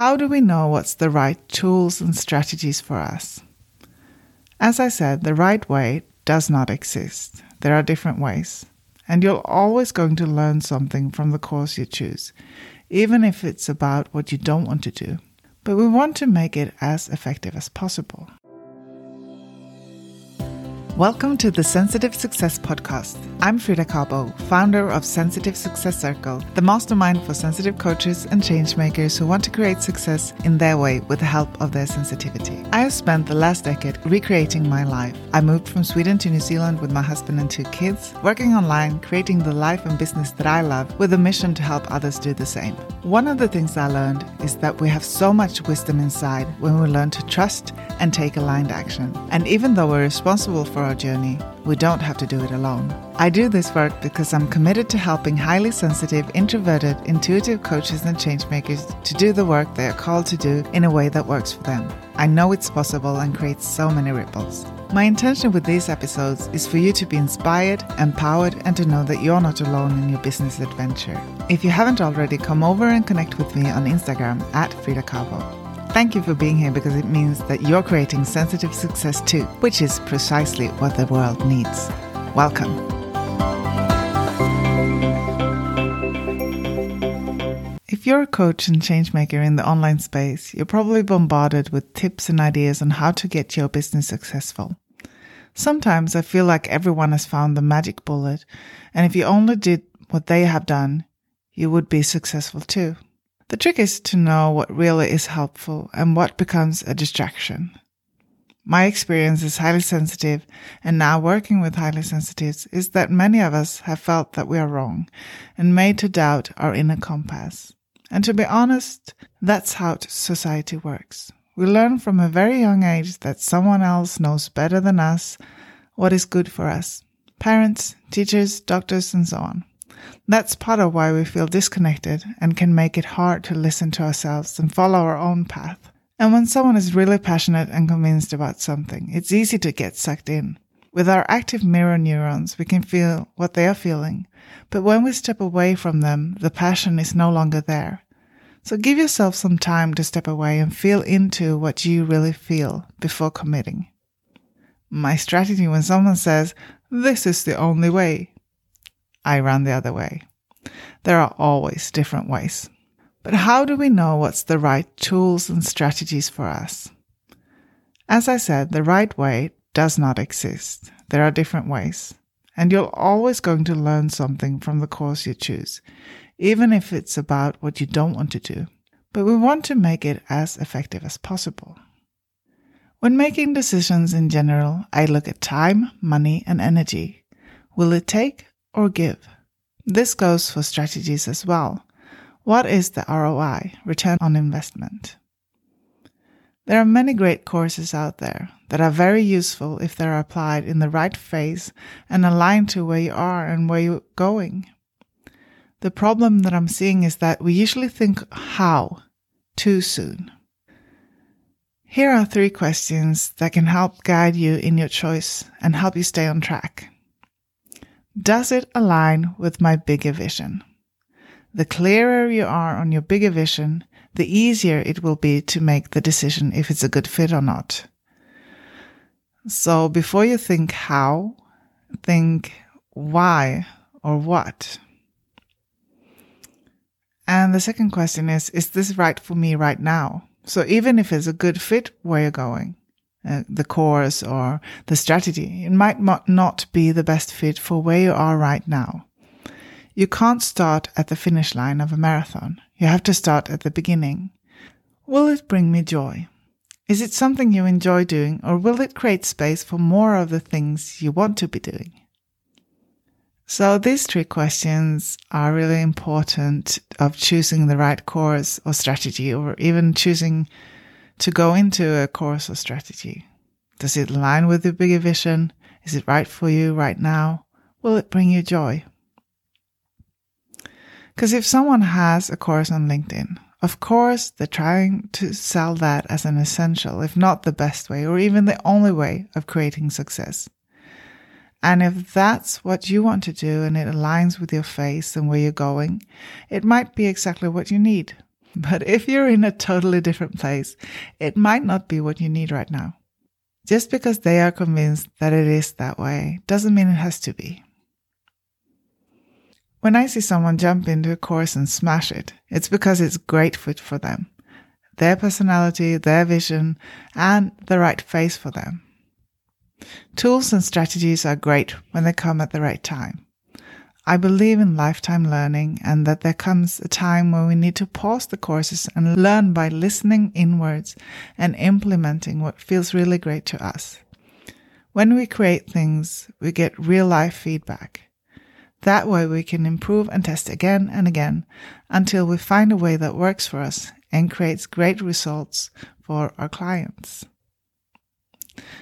How do we know what's the right tools and strategies for us? As I said, the right way does not exist. There are different ways. And you're always going to learn something from the course you choose, even if it's about what you don't want to do. But we want to make it as effective as possible. Welcome to the Sensitive Success Podcast. I'm Frida Kabo, founder of Sensitive Success Circle, the mastermind for sensitive coaches and changemakers who want to create success in their way with the help of their sensitivity. I have spent the last decade recreating my life. I moved from Sweden to New Zealand with my husband and two kids, working online, creating the life and business that I love with a mission to help others do the same. One of the things I learned is that we have so much wisdom inside when we learn to trust and take aligned action. And even though we're responsible for our journey, we don't have to do it alone. I do this work because I'm committed to helping highly sensitive, introverted, intuitive coaches and changemakers to do the work they are called to do in a way that works for them. I know it's possible and creates so many ripples. My intention with these episodes is for you to be inspired, empowered, and to know that you're not alone in your business adventure. If you haven't already, come over and connect with me on Instagram at Frida Kabo. Thank you for being here because it means that you're creating sensitive success too, which is precisely what the world needs. Welcome. If you're a coach and changemaker in the online space, you're probably bombarded with tips and ideas on how to get your business successful. Sometimes I feel like everyone has found the magic bullet, and if you only did what they have done, you would be successful too. The trick is to know what really is helpful and what becomes a distraction. My experience is highly sensitive, and now working with highly sensitives is that many of us have felt that we are wrong and made to doubt our inner compass. And to be honest, that's how society works. We learn from a very young age that someone else knows better than us what is good for us. Parents, teachers, doctors, and so on. That's part of why we feel disconnected and can make it hard to listen to ourselves and follow our own path. And when someone is really passionate and convinced about something, it's easy to get sucked in. With our active mirror neurons, we can feel what they are feeling. But when we step away from them, the passion is no longer there. So give yourself some time to step away and feel into what you really feel before committing. My strategy when someone says, this is the only way, I run the other way. There are always different ways. But how do we know what's the right tools and strategies for us? As I said, the right way does not exist. There are different ways. And you're always going to learn something from the course you choose, even if it's about what you don't want to do. But we want to make it as effective as possible. When making decisions in general, I look at time, money, and energy. Will it take or give. This goes for strategies as well. What is the ROI, return on investment? There are many great courses out there that are very useful if they're applied in the right phase and aligned to where you are and where you're going. The problem that I'm seeing is that we usually think how too soon. Here are three questions that can help guide you in your choice and help you stay on track. Does it align with my bigger vision? The clearer you are on your bigger vision, the easier it will be to make the decision if it's a good fit or not. So before you think how, think why or what. And the second question is, is this right for me right now? So even if it's a good fit where you're going, uh, the course or the strategy. It might not be the best fit for where you are right now. You can't start at the finish line of a marathon. You have to start at the beginning. Will it bring me joy? Is it something you enjoy doing or will it create space for more of the things you want to be doing? So these three questions are really important of choosing the right course or strategy or even choosing to go into a course or strategy? Does it align with your bigger vision? Is it right for you right now? Will it bring you joy? Because if someone has a course on LinkedIn, of course they're trying to sell that as an essential, if not the best way, or even the only way of creating success. And if that's what you want to do and it aligns with your face and where you're going, it might be exactly what you need. But if you're in a totally different place, it might not be what you need right now. Just because they are convinced that it is that way doesn't mean it has to be. When I see someone jump into a course and smash it, it's because it's great fit for them, their personality, their vision, and the right phase for them. Tools and strategies are great when they come at the right time. I believe in lifetime learning and that there comes a time when we need to pause the courses and learn by listening inwards and implementing what feels really great to us. When we create things, we get real life feedback. That way we can improve and test again and again until we find a way that works for us and creates great results for our clients.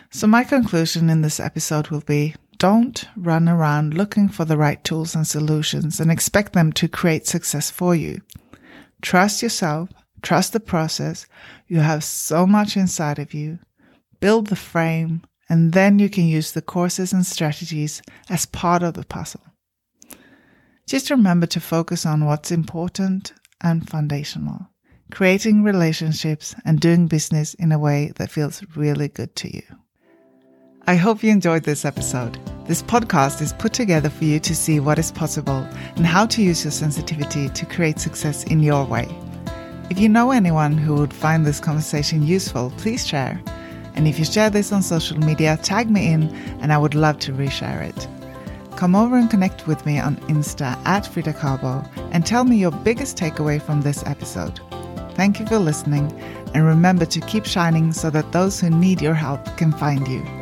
So my conclusion in this episode will be don't run around looking for the right tools and solutions and expect them to create success for you. Trust yourself, trust the process. You have so much inside of you. Build the frame, and then you can use the courses and strategies as part of the puzzle. Just remember to focus on what's important and foundational, creating relationships and doing business in a way that feels really good to you. I hope you enjoyed this episode. This podcast is put together for you to see what is possible and how to use your sensitivity to create success in your way. If you know anyone who would find this conversation useful, please share. And if you share this on social media, tag me in and I would love to reshare it. Come over and connect with me on Insta at Frida Kabo and tell me your biggest takeaway from this episode. Thank you for listening and remember to keep shining so that those who need your help can find you.